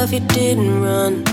love, you didn't run.